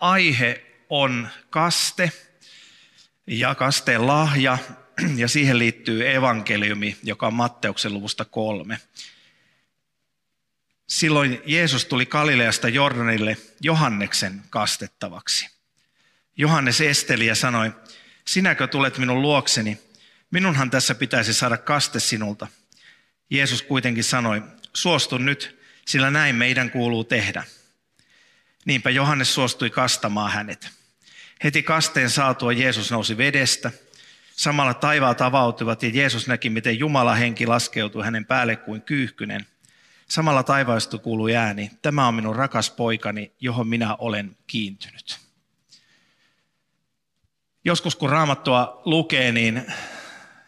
aihe on kaste ja kasteen lahja, ja siihen liittyy evankeliumi, joka on Matteuksen luvusta kolme. Silloin Jeesus tuli Galileasta Jordanille Johanneksen kastettavaksi. Johannes esteli ja sanoi, sinäkö tulet minun luokseni? Minunhan tässä pitäisi saada kaste sinulta. Jeesus kuitenkin sanoi, suostu nyt, sillä näin meidän kuuluu tehdä. Niinpä Johannes suostui kastamaan hänet. Heti kasteen saatua Jeesus nousi vedestä. Samalla taivaat avautuivat ja Jeesus näki, miten Jumala henki laskeutui hänen päälle kuin kyyhkynen. Samalla taivaasta kuului ääni, tämä on minun rakas poikani, johon minä olen kiintynyt. Joskus kun raamattua lukee, niin,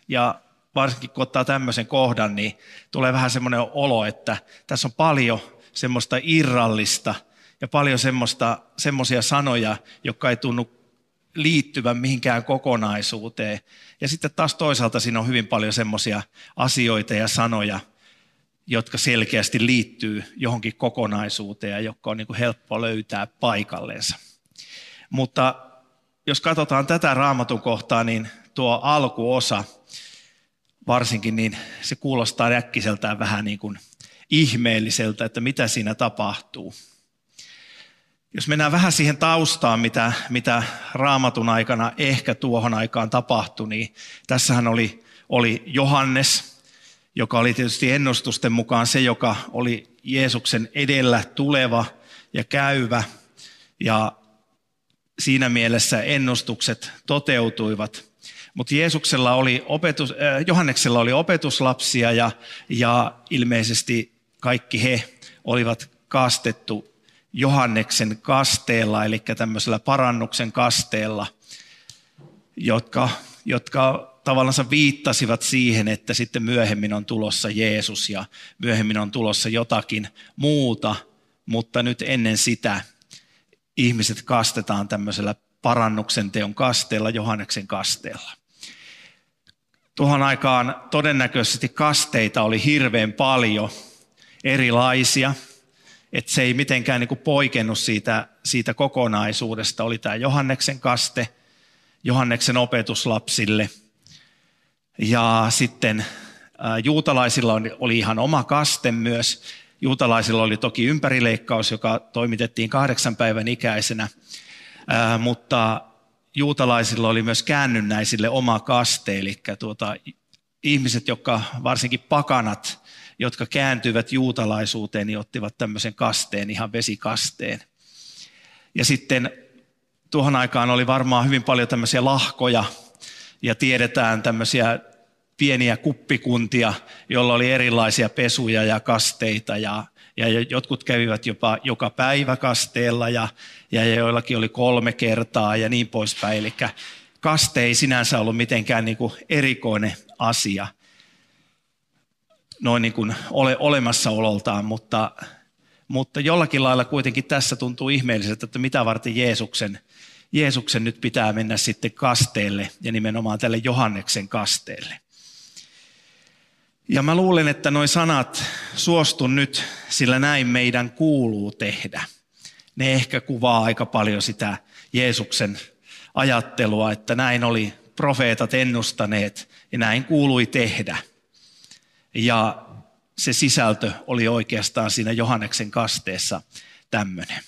ja varsinkin kun ottaa tämmöisen kohdan, niin tulee vähän semmoinen olo, että tässä on paljon semmoista irrallista – ja paljon semmoisia sanoja, jotka ei tunnu liittyvän mihinkään kokonaisuuteen. Ja sitten taas toisaalta siinä on hyvin paljon semmoisia asioita ja sanoja, jotka selkeästi liittyy johonkin kokonaisuuteen ja jotka on niin kuin helppo löytää paikalleensa. Mutta jos katsotaan tätä raamatun kohtaa, niin tuo alkuosa varsinkin, niin se kuulostaa äkkiseltään vähän niin kuin ihmeelliseltä, että mitä siinä tapahtuu. Jos mennään vähän siihen taustaan, mitä, mitä raamatun aikana ehkä tuohon aikaan tapahtui, niin tässähän oli, oli Johannes, joka oli tietysti ennustusten mukaan se, joka oli Jeesuksen edellä tuleva ja käyvä. Ja siinä mielessä ennustukset toteutuivat. Mutta Jeesuksella oli opetus, äh, Johanneksella oli opetuslapsia ja, ja ilmeisesti kaikki he olivat kastettu Johanneksen kasteella, eli tämmöisellä parannuksen kasteella, jotka, jotka tavallaan viittasivat siihen, että sitten myöhemmin on tulossa Jeesus ja myöhemmin on tulossa jotakin muuta, mutta nyt ennen sitä ihmiset kastetaan tämmöisellä parannuksen teon kasteella, Johanneksen kasteella. Tuohon aikaan todennäköisesti kasteita oli hirveän paljon erilaisia – että se ei mitenkään niin kuin poikennut siitä, siitä kokonaisuudesta. Oli tämä Johanneksen kaste, Johanneksen opetuslapsille. Ja sitten juutalaisilla oli ihan oma kaste myös. Juutalaisilla oli toki ympärileikkaus, joka toimitettiin kahdeksan päivän ikäisenä, mutta juutalaisilla oli myös käännynnäisille oma kaste, eli tuota, ihmiset, jotka varsinkin pakanat, jotka kääntyivät juutalaisuuteen, niin ottivat tämmöisen kasteen, ihan vesikasteen. Ja sitten tuohon aikaan oli varmaan hyvin paljon tämmöisiä lahkoja, ja tiedetään tämmöisiä pieniä kuppikuntia, joilla oli erilaisia pesuja ja kasteita, ja, ja jotkut kävivät jopa joka päivä kasteella, ja, ja joillakin oli kolme kertaa, ja niin poispäin. Eli kaste ei sinänsä ollut mitenkään niin kuin erikoinen asia – noin niin kuin ole olemassaololtaan, mutta, mutta jollakin lailla kuitenkin tässä tuntuu ihmeelliseltä, että mitä varten Jeesuksen, Jeesuksen nyt pitää mennä sitten kasteelle ja nimenomaan tälle Johanneksen kasteelle. Ja mä luulen, että noin sanat suostun nyt, sillä näin meidän kuuluu tehdä. Ne ehkä kuvaa aika paljon sitä Jeesuksen ajattelua, että näin oli profeetat ennustaneet ja näin kuului tehdä – ja se sisältö oli oikeastaan siinä Johanneksen kasteessa tämmöinen.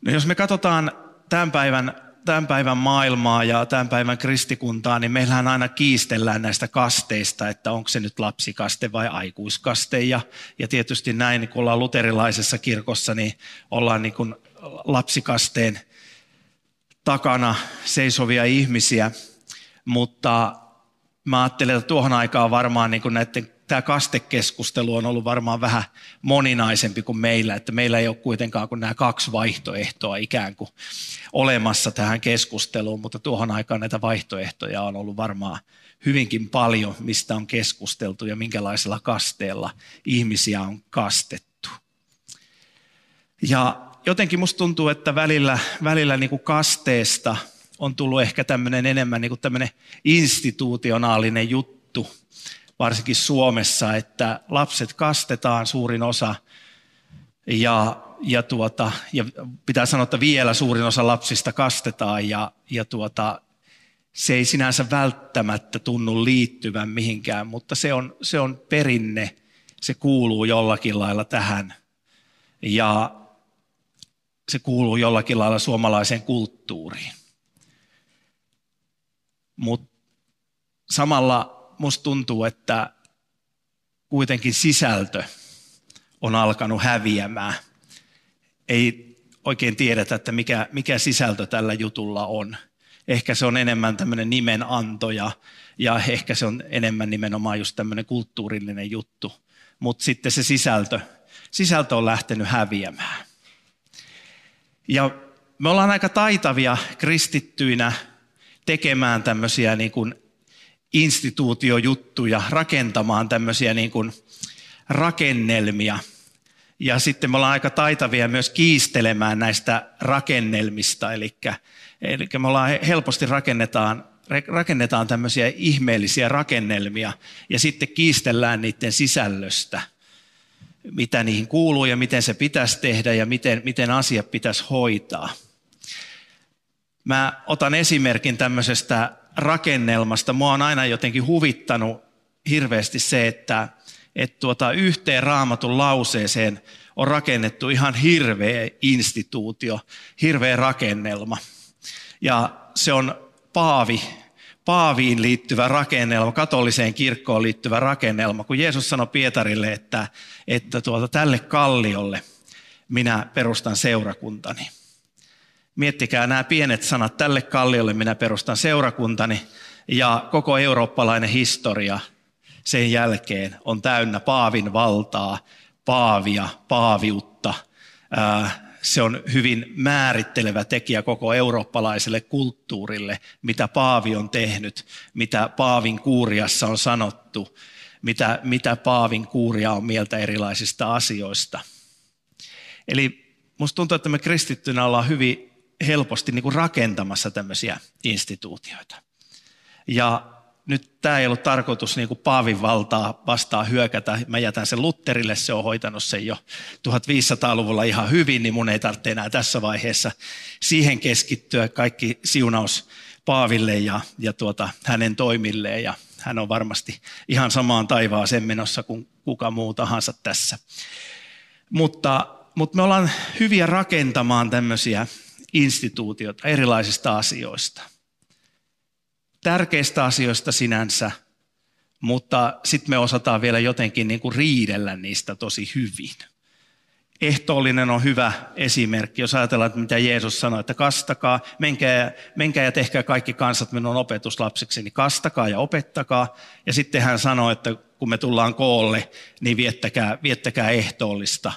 No jos me katsotaan tämän päivän, tämän päivän maailmaa ja tämän päivän kristikuntaa, niin meillähän aina kiistellään näistä kasteista, että onko se nyt lapsikaste vai aikuiskaste. Ja, ja tietysti näin, kun ollaan luterilaisessa kirkossa, niin ollaan niin kuin lapsikasteen takana seisovia ihmisiä. Mutta mä ajattelen, että tuohon aikaan varmaan niin näiden tämä kastekeskustelu on ollut varmaan vähän moninaisempi kuin meillä, että meillä ei ole kuitenkaan kuin nämä kaksi vaihtoehtoa ikään kuin olemassa tähän keskusteluun, mutta tuohon aikaan näitä vaihtoehtoja on ollut varmaan hyvinkin paljon, mistä on keskusteltu ja minkälaisella kasteella ihmisiä on kastettu. Ja jotenkin musta tuntuu, että välillä, välillä niin kuin kasteesta on tullut ehkä tämmöinen enemmän niin kuin tämmöinen institutionaalinen juttu, varsinkin Suomessa, että lapset kastetaan suurin osa ja, ja, tuota, ja pitää sanoa, että vielä suurin osa lapsista kastetaan ja, ja tuota, se ei sinänsä välttämättä tunnu liittyvän mihinkään, mutta se on, se on perinne, se kuuluu jollakin lailla tähän. Ja se kuuluu jollakin lailla suomalaiseen kulttuuriin. Mutta samalla musta tuntuu, että kuitenkin sisältö on alkanut häviämään. Ei oikein tiedetä, että mikä, mikä sisältö tällä jutulla on. Ehkä se on enemmän tämmöinen nimenanto ja, ja ehkä se on enemmän nimenomaan just tämmöinen kulttuurillinen juttu. Mutta sitten se sisältö, sisältö on lähtenyt häviämään. Ja me ollaan aika taitavia kristittyinä tekemään tämmöisiä niin kuin instituutiojuttuja, rakentamaan tämmöisiä niin kuin rakennelmia. Ja sitten me ollaan aika taitavia myös kiistelemään näistä rakennelmista, eli, eli me ollaan helposti rakennetaan, rakennetaan tämmöisiä ihmeellisiä rakennelmia ja sitten kiistellään niiden sisällöstä – mitä niihin kuuluu ja miten se pitäisi tehdä ja miten, miten asiat pitäisi hoitaa. Mä otan esimerkin tämmöisestä rakennelmasta. Mua on aina jotenkin huvittanut hirveästi se, että, että tuota, yhteen raamatun lauseeseen on rakennettu ihan hirveä instituutio, hirveä rakennelma. Ja se on Paavi Paaviin liittyvä rakennelma, katoliseen kirkkoon liittyvä rakennelma, kun Jeesus sanoi Pietarille, että, että tuota, tälle kalliolle minä perustan seurakuntani. Miettikää nämä pienet sanat, tälle kalliolle minä perustan seurakuntani ja koko eurooppalainen historia sen jälkeen on täynnä Paavin valtaa, Paavia, Paaviutta, se on hyvin määrittelevä tekijä koko eurooppalaiselle kulttuurille, mitä Paavi on tehnyt, mitä Paavin kuuriassa on sanottu, mitä, mitä Paavin kuuria on mieltä erilaisista asioista. Eli musta tuntuu, että me kristittynä ollaan hyvin helposti niin kuin rakentamassa tämmöisiä instituutioita. Ja nyt tämä ei ollut tarkoitus niin kuin Paavin valtaa vastaan hyökätä. Mä jätän sen Lutterille, se on hoitanut sen jo 1500-luvulla ihan hyvin, niin mun ei tarvitse enää tässä vaiheessa siihen keskittyä. Kaikki siunaus Paaville ja, ja tuota, hänen toimilleen ja hän on varmasti ihan samaan taivaaseen menossa kuin kuka muu tahansa tässä. Mutta, mutta me ollaan hyviä rakentamaan tämmöisiä instituutioita erilaisista asioista – tärkeistä asioista sinänsä, mutta sitten me osataan vielä jotenkin niin kuin riidellä niistä tosi hyvin. Ehtoollinen on hyvä esimerkki, jos ajatellaan, että mitä Jeesus sanoi, että kastakaa, menkää, menkää ja tehkää kaikki kansat minun opetuslapsiksi, niin kastakaa ja opettakaa. Ja sitten hän sanoi, että kun me tullaan koolle, niin viettäkää, viettäkää ehtoollista.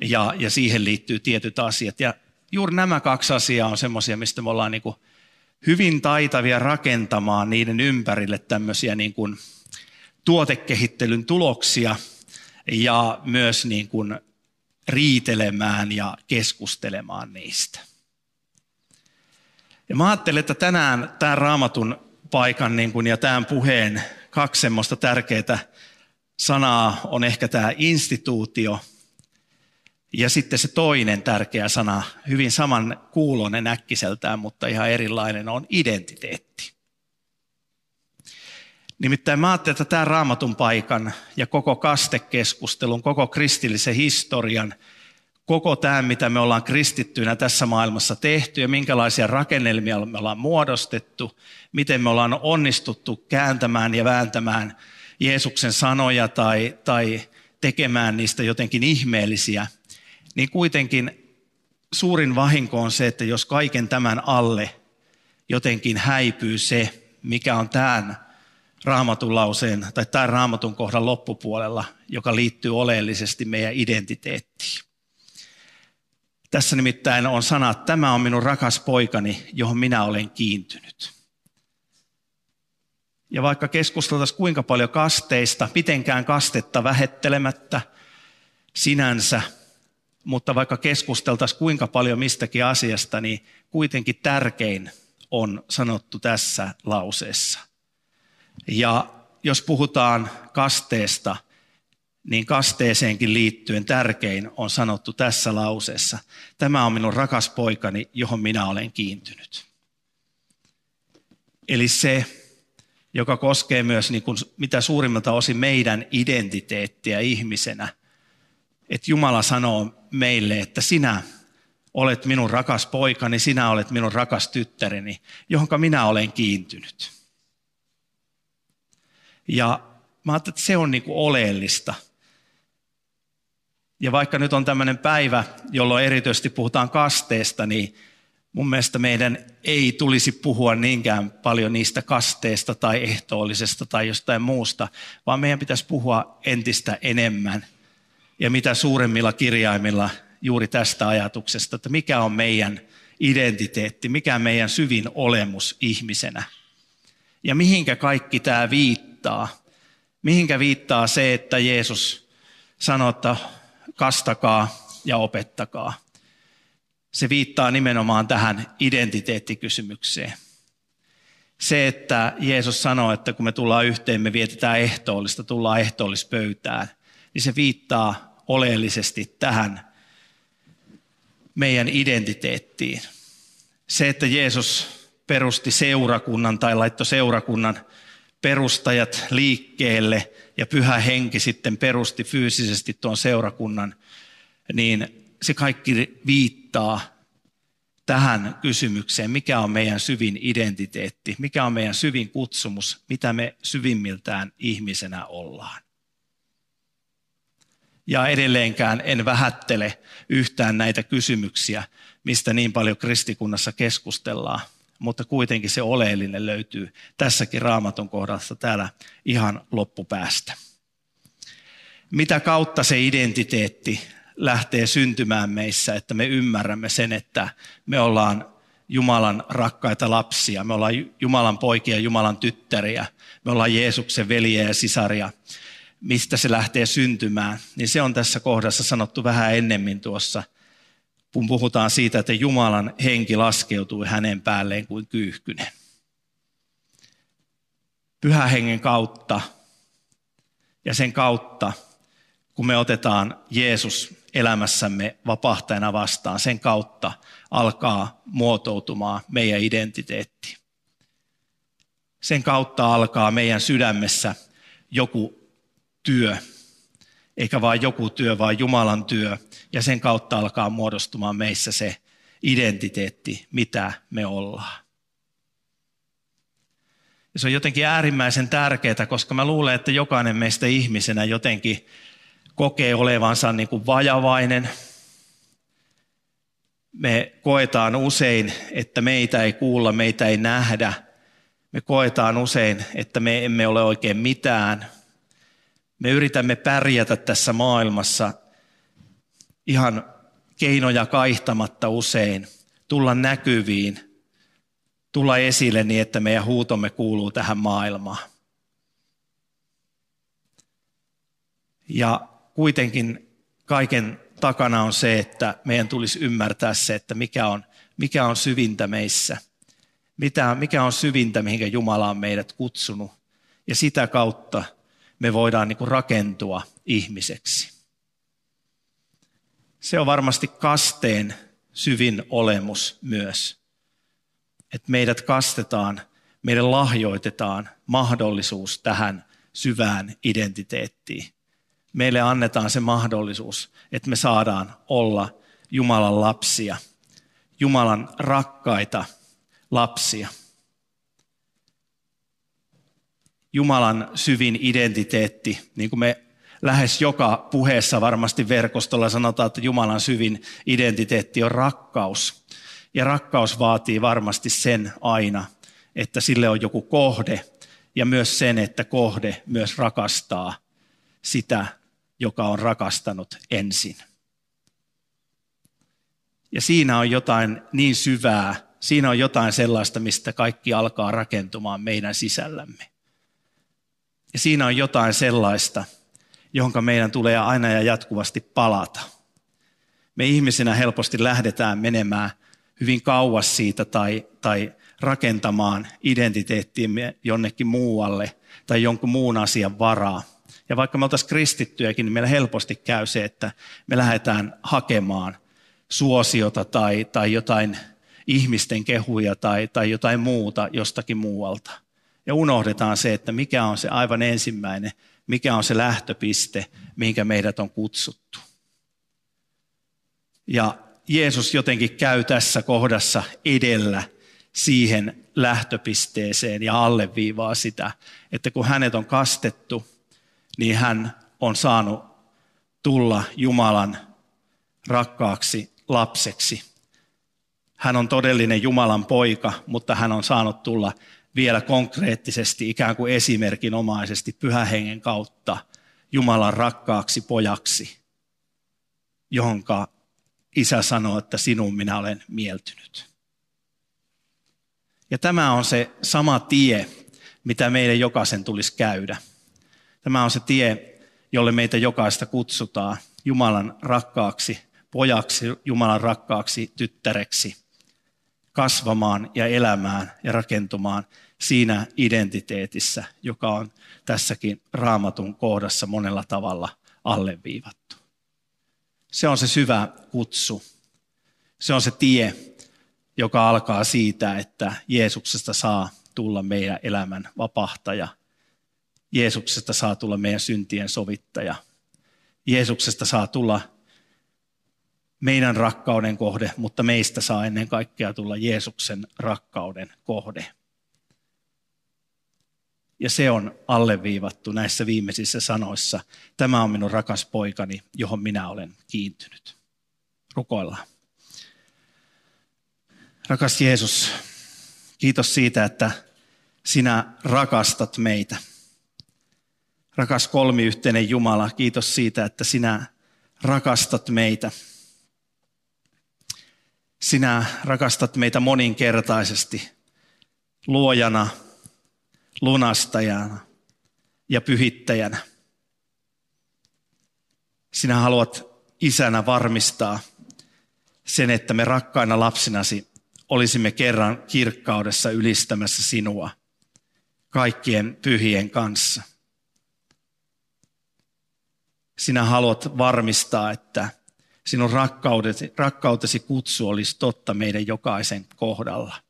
Ja, ja siihen liittyy tietyt asiat. Ja juuri nämä kaksi asiaa on semmoisia, mistä me ollaan niin kuin hyvin taitavia rakentamaan niiden ympärille tämmöisiä niin kuin tuotekehittelyn tuloksia ja myös niin kuin riitelemään ja keskustelemaan niistä. Ja mä ajattelen, että tänään tämän raamatun paikan niin kuin ja tämän puheen kaksi semmoista tärkeää sanaa on ehkä tämä instituutio – ja sitten se toinen tärkeä sana, hyvin saman kuulonen äkkiseltään, mutta ihan erilainen, on identiteetti. Nimittäin mä ajattelin, että tämä raamatun paikan ja koko kastekeskustelun, koko kristillisen historian, koko tämä, mitä me ollaan kristittyinä tässä maailmassa tehty ja minkälaisia rakennelmia me ollaan muodostettu, miten me ollaan onnistuttu kääntämään ja vääntämään Jeesuksen sanoja tai, tai tekemään niistä jotenkin ihmeellisiä – niin kuitenkin suurin vahinko on se, että jos kaiken tämän alle jotenkin häipyy se, mikä on tämän raamatun lauseen tai tämän raamatun kohdan loppupuolella, joka liittyy oleellisesti meidän identiteettiin. Tässä nimittäin on sana, että tämä on minun rakas poikani, johon minä olen kiintynyt. Ja vaikka keskusteltaisiin kuinka paljon kasteista, mitenkään kastetta vähettelemättä sinänsä, mutta vaikka keskusteltaisiin kuinka paljon mistäkin asiasta, niin kuitenkin tärkein on sanottu tässä lauseessa. Ja jos puhutaan kasteesta, niin kasteeseenkin liittyen tärkein on sanottu tässä lauseessa. Tämä on minun rakas poikani, johon minä olen kiintynyt. Eli se, joka koskee myös niin kuin mitä suurimmalta osin meidän identiteettiä ihmisenä. Että Jumala sanoo meille, että sinä olet minun rakas poikani, sinä olet minun rakas tyttäreni, johonka minä olen kiintynyt. Ja mä ajattelin, että se on niin kuin oleellista. Ja vaikka nyt on tämmöinen päivä, jolloin erityisesti puhutaan kasteesta, niin mun mielestä meidän ei tulisi puhua niinkään paljon niistä kasteista tai ehtoollisesta tai jostain muusta, vaan meidän pitäisi puhua entistä enemmän ja mitä suuremmilla kirjaimilla juuri tästä ajatuksesta, että mikä on meidän identiteetti, mikä on meidän syvin olemus ihmisenä. Ja mihinkä kaikki tämä viittaa. Mihinkä viittaa se, että Jeesus sanoo, että kastakaa ja opettakaa se viittaa nimenomaan tähän identiteettikysymykseen. Se, että Jeesus sanoo, että kun me tullaan yhteen, me vietetään ehtoollista, tullaan ehtoollispöytään, niin se viittaa oleellisesti tähän meidän identiteettiin. Se, että Jeesus perusti seurakunnan tai laittoi seurakunnan perustajat liikkeelle ja pyhä henki sitten perusti fyysisesti tuon seurakunnan, niin se kaikki viittaa tähän kysymykseen, mikä on meidän syvin identiteetti, mikä on meidän syvin kutsumus, mitä me syvimmiltään ihmisenä ollaan. Ja edelleenkään en vähättele yhtään näitä kysymyksiä, mistä niin paljon kristikunnassa keskustellaan, mutta kuitenkin se oleellinen löytyy tässäkin raamatun kohdassa täällä ihan loppupäästä. Mitä kautta se identiteetti lähtee syntymään meissä, että me ymmärrämme sen, että me ollaan Jumalan rakkaita lapsia, me ollaan Jumalan poikia, Jumalan tyttäriä, me ollaan Jeesuksen veljiä ja sisaria, mistä se lähtee syntymään, niin se on tässä kohdassa sanottu vähän ennemmin tuossa, kun puhutaan siitä, että Jumalan henki laskeutui hänen päälleen kuin kyyhkynen. Pyhä hengen kautta ja sen kautta, kun me otetaan Jeesus elämässämme vapahtajana vastaan. Sen kautta alkaa muotoutumaan meidän identiteetti. Sen kautta alkaa meidän sydämessä joku työ, eikä vain joku työ, vaan Jumalan työ. Ja sen kautta alkaa muodostumaan meissä se identiteetti, mitä me ollaan. Ja se on jotenkin äärimmäisen tärkeää, koska mä luulen, että jokainen meistä ihmisenä jotenkin kokee olevansa niin kuin vajavainen. Me koetaan usein, että meitä ei kuulla, meitä ei nähdä. Me koetaan usein, että me emme ole oikein mitään. Me yritämme pärjätä tässä maailmassa ihan keinoja kaihtamatta usein, tulla näkyviin, tulla esille niin, että meidän huutomme kuuluu tähän maailmaan. Ja kuitenkin kaiken takana on se, että meidän tulisi ymmärtää se, että mikä on, mikä on syvintä meissä. Mitä, mikä on syvintä, mihinkä Jumala on meidät kutsunut. Ja sitä kautta me voidaan niin kuin rakentua ihmiseksi. Se on varmasti kasteen syvin olemus myös. Että meidät kastetaan, meille lahjoitetaan mahdollisuus tähän syvään identiteettiin meille annetaan se mahdollisuus, että me saadaan olla Jumalan lapsia, Jumalan rakkaita lapsia. Jumalan syvin identiteetti, niin kuin me lähes joka puheessa varmasti verkostolla sanotaan, että Jumalan syvin identiteetti on rakkaus. Ja rakkaus vaatii varmasti sen aina, että sille on joku kohde ja myös sen, että kohde myös rakastaa sitä, joka on rakastanut ensin. Ja siinä on jotain niin syvää, siinä on jotain sellaista, mistä kaikki alkaa rakentumaan meidän sisällämme. Ja siinä on jotain sellaista, johon meidän tulee aina ja jatkuvasti palata. Me ihmisinä helposti lähdetään menemään hyvin kauas siitä tai, tai rakentamaan identiteettiimme jonnekin muualle tai jonkun muun asian varaa. Ja vaikka me oltaisiin kristittyjäkin, niin meillä helposti käy se, että me lähdetään hakemaan suosiota tai, tai jotain ihmisten kehuja tai, tai jotain muuta jostakin muualta. Ja unohdetaan se, että mikä on se aivan ensimmäinen, mikä on se lähtöpiste, mihinkä meidät on kutsuttu. Ja Jeesus jotenkin käy tässä kohdassa edellä siihen lähtöpisteeseen ja alleviivaa sitä, että kun hänet on kastettu, niin hän on saanut tulla Jumalan rakkaaksi lapseksi. Hän on todellinen Jumalan poika, mutta hän on saanut tulla vielä konkreettisesti ikään kuin esimerkinomaisesti pyhähengen kautta Jumalan rakkaaksi pojaksi, jonka isä sanoo, että sinun minä olen mieltynyt. Ja tämä on se sama tie, mitä meidän jokaisen tulisi käydä. Tämä on se tie, jolle meitä jokaista kutsutaan Jumalan rakkaaksi pojaksi, Jumalan rakkaaksi tyttäreksi, kasvamaan ja elämään ja rakentumaan siinä identiteetissä, joka on tässäkin raamatun kohdassa monella tavalla alleviivattu. Se on se syvä kutsu. Se on se tie, joka alkaa siitä, että Jeesuksesta saa tulla meidän elämän vapahtaja. Jeesuksesta saa tulla meidän syntien sovittaja. Jeesuksesta saa tulla meidän rakkauden kohde, mutta meistä saa ennen kaikkea tulla Jeesuksen rakkauden kohde. Ja se on alleviivattu näissä viimeisissä sanoissa. Tämä on minun rakas poikani, johon minä olen kiintynyt. Rukoillaan. Rakas Jeesus, kiitos siitä, että sinä rakastat meitä. Rakas kolmiyhteinen Jumala, kiitos siitä, että sinä rakastat meitä. Sinä rakastat meitä moninkertaisesti luojana, lunastajana ja pyhittäjänä. Sinä haluat isänä varmistaa sen, että me rakkaina lapsinasi olisimme kerran kirkkaudessa ylistämässä sinua kaikkien pyhien kanssa. Sinä haluat varmistaa, että sinun rakkautesi, rakkautesi kutsu olisi totta meidän jokaisen kohdalla.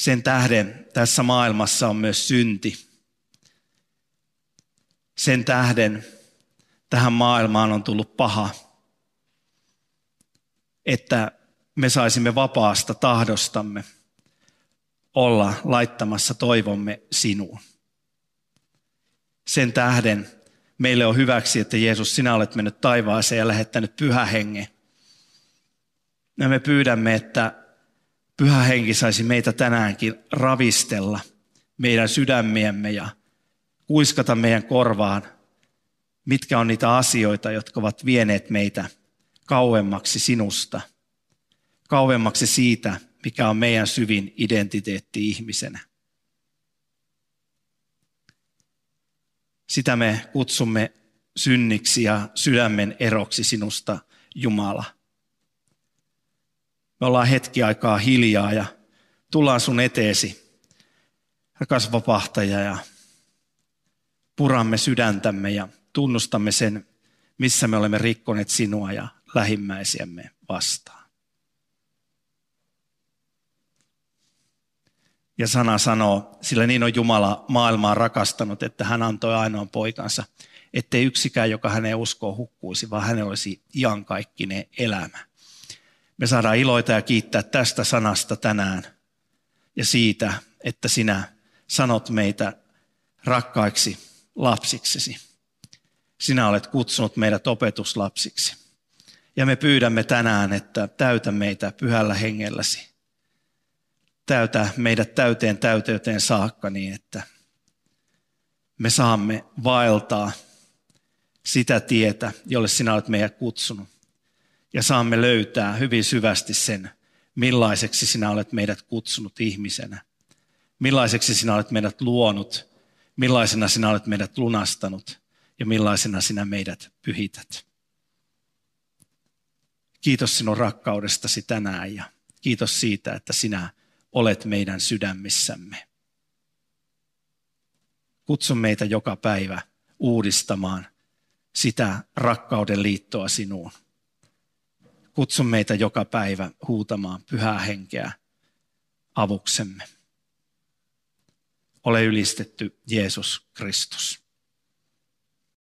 Sen tähden tässä maailmassa on myös synti. Sen tähden tähän maailmaan on tullut paha että me saisimme vapaasta tahdostamme olla laittamassa toivomme sinuun. Sen tähden meille on hyväksi, että Jeesus, sinä olet mennyt taivaaseen ja lähettänyt pyhä henge. Ja me pyydämme, että pyhä henki saisi meitä tänäänkin ravistella meidän sydämiemme ja kuiskata meidän korvaan, mitkä on niitä asioita, jotka ovat vieneet meitä kauemmaksi sinusta, kauemmaksi siitä, mikä on meidän syvin identiteetti ihmisenä. Sitä me kutsumme synniksi ja sydämen eroksi sinusta, Jumala. Me ollaan hetki aikaa hiljaa ja tullaan sun eteesi, rakas vapahtaja, ja puramme sydäntämme ja tunnustamme sen, missä me olemme rikkoneet sinua ja lähimmäisiämme vastaan. Ja sana sanoo, sillä niin on Jumala maailmaa rakastanut, että hän antoi ainoan poikansa, ettei yksikään, joka hänen uskoo hukkuisi, vaan hänellä olisi iankaikkinen elämä. Me saadaan iloita ja kiittää tästä sanasta tänään ja siitä, että sinä sanot meitä rakkaiksi lapsiksesi. Sinä olet kutsunut meidät opetuslapsiksi. Ja me pyydämme tänään, että täytä meitä pyhällä hengelläsi. täytä meidät täyteen täyteyteen saakka niin, että me saamme vaeltaa sitä tietä, jolle sinä olet meidät kutsunut. Ja saamme löytää hyvin syvästi sen, millaiseksi sinä olet meidät kutsunut ihmisenä. Millaiseksi sinä olet meidät luonut, millaisena sinä olet meidät lunastanut ja millaisena sinä meidät pyhität. Kiitos sinun rakkaudestasi tänään ja kiitos siitä, että sinä olet meidän sydämissämme. Kutsu meitä joka päivä uudistamaan sitä rakkauden liittoa sinuun. Kutsu meitä joka päivä huutamaan pyhää henkeä avuksemme. Ole ylistetty Jeesus Kristus.